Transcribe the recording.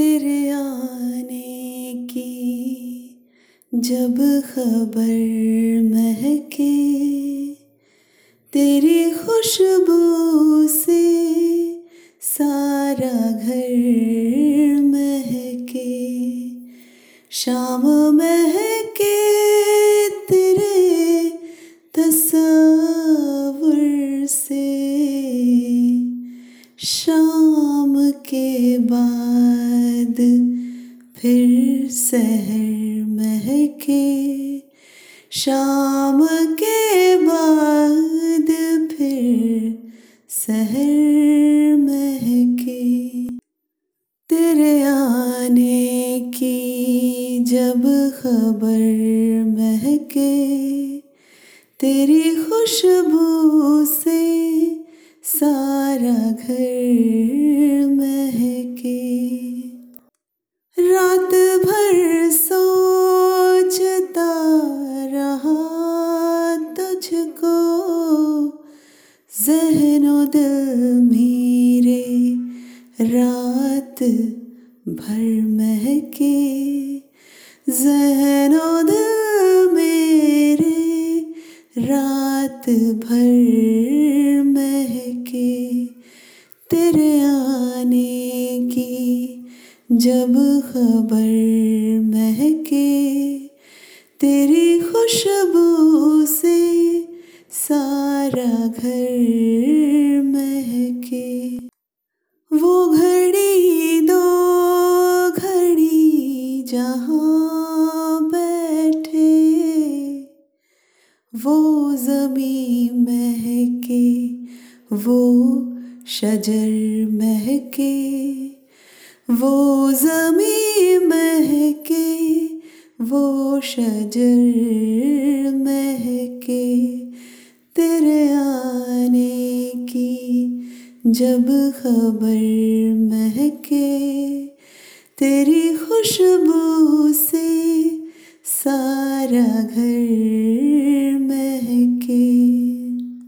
तेरे आने की जब खबर महके तेरी खुशबू से सारा घर महके। शाम महके शाम के बाद फिर सहर महके। शाम के बाद फिर सहर महके। तेरे आने की जब खबर महके, तेरी खुशबू जहनो दिल मेरे रात भर महके। जहनो दिल मेरे रात भर महके। तेरे आने की जब खबर महके। तेरी खुशबू सारा घर महके। वो घड़ी दो घड़ी जहाँ बैठे। वो जमी महके, वो शजर महके। वो जमी महके, वो शजर जब खबर महके तेरी खुशबू से सारा घर